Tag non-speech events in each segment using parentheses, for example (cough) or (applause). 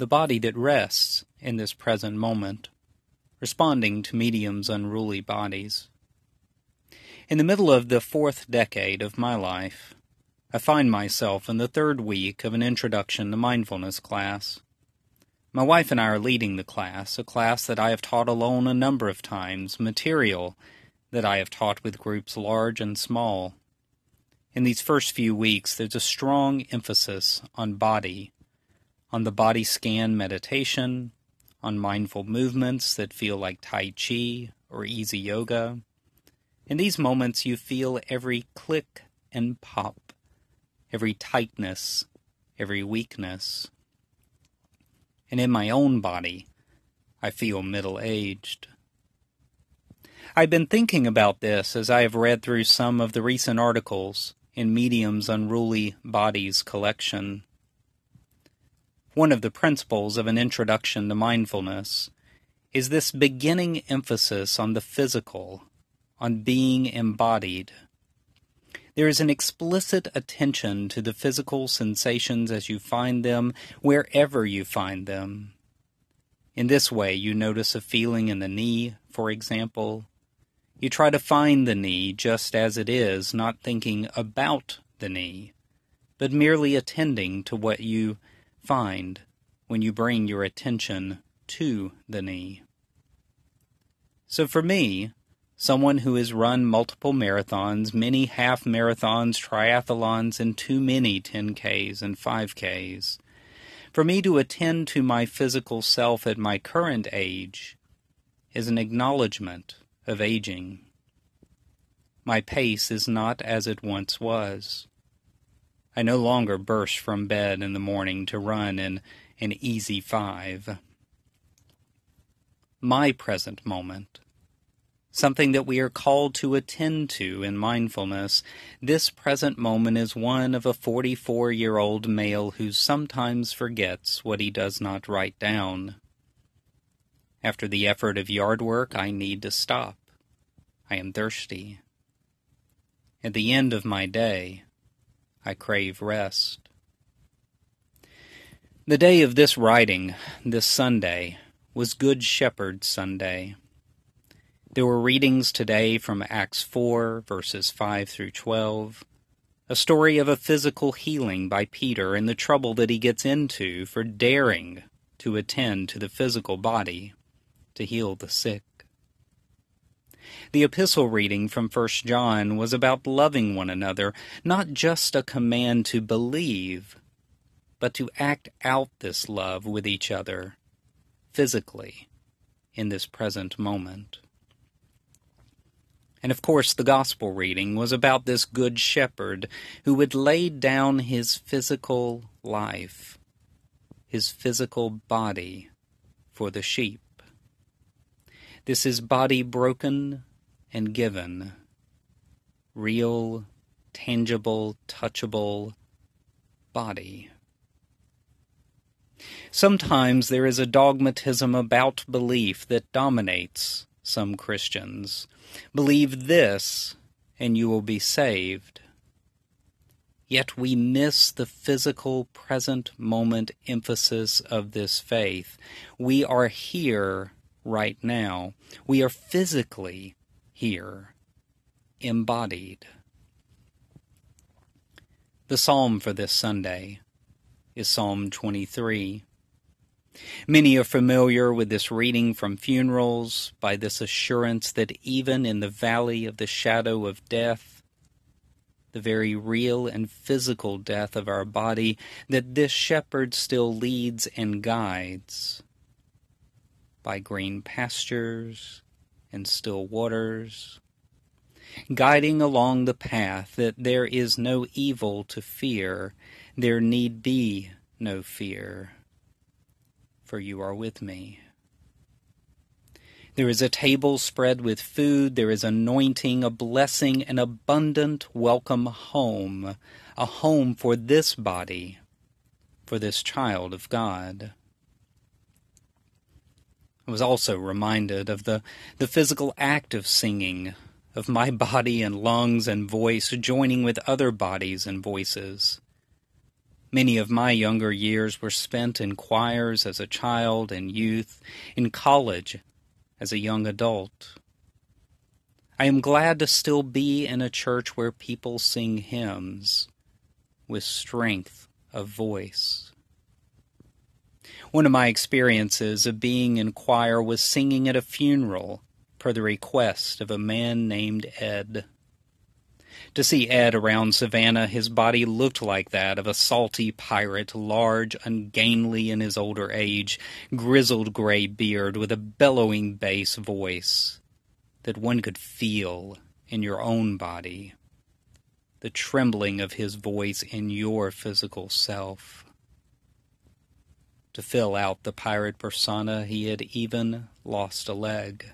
the body that rests in this present moment, responding to medium's unruly bodies. In the middle of the fourth decade of my life, I find myself in the third week of an introduction to mindfulness class. My wife and I are leading the class, a class that I have taught alone a number of times, material that I have taught with groups large and small. In these first few weeks, there's a strong emphasis on body, on the body scan meditation, on mindful movements that feel like Tai Chi or easy yoga. In these moments, you feel every click and pop, every tightness, every weakness. And in my own body, I feel middle aged. I've been thinking about this as I have read through some of the recent articles in Medium's Unruly Bodies collection. One of the principles of an introduction to mindfulness is this beginning emphasis on the physical, on being embodied. There is an explicit attention to the physical sensations as you find them, wherever you find them. In this way, you notice a feeling in the knee, for example, you try to find the knee just as it is, not thinking about the knee, but merely attending to what you find when you bring your attention to the knee. So for me, someone who has run multiple marathons, many half marathons, triathlons, and too many 10Ks and 5Ks, for me to attend to my physical self at my current age is an acknowledgement of aging. My pace is not as it once was. I no longer burst from bed in the morning to run in an easy five. My present moment, something that we are called to attend to in mindfulness, this present moment is one of a 44 year old male who sometimes forgets what he does not write down. After the effort of yard work, I need to stop. I am thirsty. At the end of my day, I crave rest. The day of this writing, this Sunday, was Good Shepherd Sunday. There were readings today from Acts 4, verses 5 through 12, a story of a physical healing by Peter and the trouble that he gets into for daring to attend to the physical body to heal the sick. The epistle reading from 1 John was about loving one another, not just a command to believe, but to act out this love with each other, physically, in this present moment. And of course, the gospel reading was about this good shepherd who would lay down his physical life, his physical body, for the sheep. This is body broken and given. Real, tangible, touchable body. Sometimes there is a dogmatism about belief that dominates some Christians. Believe this, and you will be saved. Yet we miss the physical present moment emphasis of this faith. We are here right now. We are physically here, embodied. The psalm for this Sunday is Psalm 23. Many are familiar with this reading from funerals by this assurance that even in the valley of the shadow of death, the very real and physical death of our body, that this shepherd still leads and guides by green pastures and still waters, guiding along the path that there is no evil to fear, there need be no fear, for you are with me. There is a table spread with food, there is anointing, a blessing, an abundant welcome home, a home for this body, for this child of God. I was also reminded of the, the physical act of singing, of my (laughs) body and lungs and voice joining with other bodies and voices. Many of my younger years were spent in choirs as a child and youth, in college as a young adult. I am glad to still be in a church where people sing hymns with strength of voice. One of my experiences of being in choir was singing at a funeral per the request of a man named Ed. To see Ed around Savannah, his body looked like that of a salty pirate, large, ungainly in his older age, grizzled gray beard with a bellowing bass voice that one could feel in your own body, the trembling of his voice in your physical self. To fill out the pirate persona, he had even lost a leg.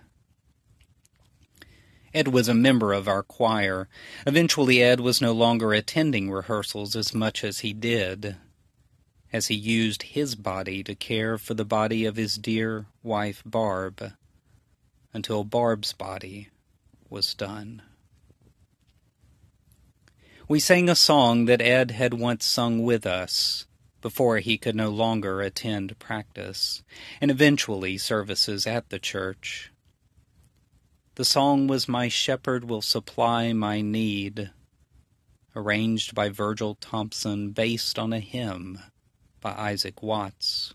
Ed was a member of our choir. Eventually, Ed was no longer attending rehearsals as much as he did, as he used his body to care for the body of his dear wife, Barb until Barb's body was done. We sang a song that Ed had once sung with us before he could no longer attend practice and eventually services at the church. The song was My Shepherd Will Supply My Need, arranged by Virgil Thomson based on a hymn by Isaac Watts.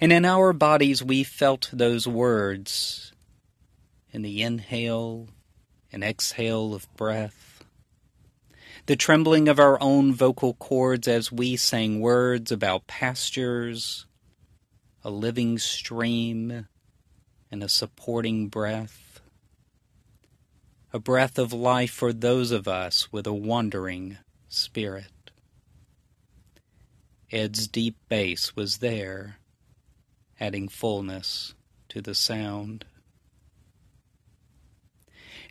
And in our bodies we felt those words in the inhale and exhale of breath, the trembling of our own vocal cords as we sang words about pastures, a living stream, and a supporting breath, a breath of life for those of us with a wandering spirit. Ed's deep bass was there adding fullness to the sound.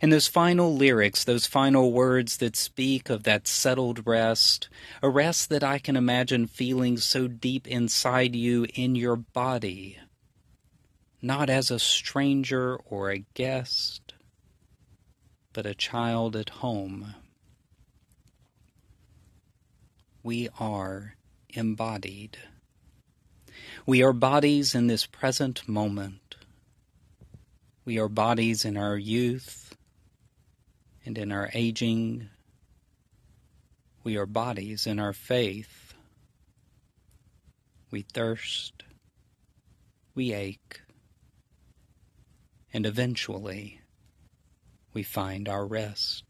And those final lyrics, those final words that speak of that settled rest, a rest that I can imagine feeling so deep inside you in your body, not as a stranger or a guest, but a child at home. We are embodied. We are bodies in this present moment. We are bodies in our youth and in our aging. We are bodies in our faith. We thirst. We ache. And eventually, we find our rest.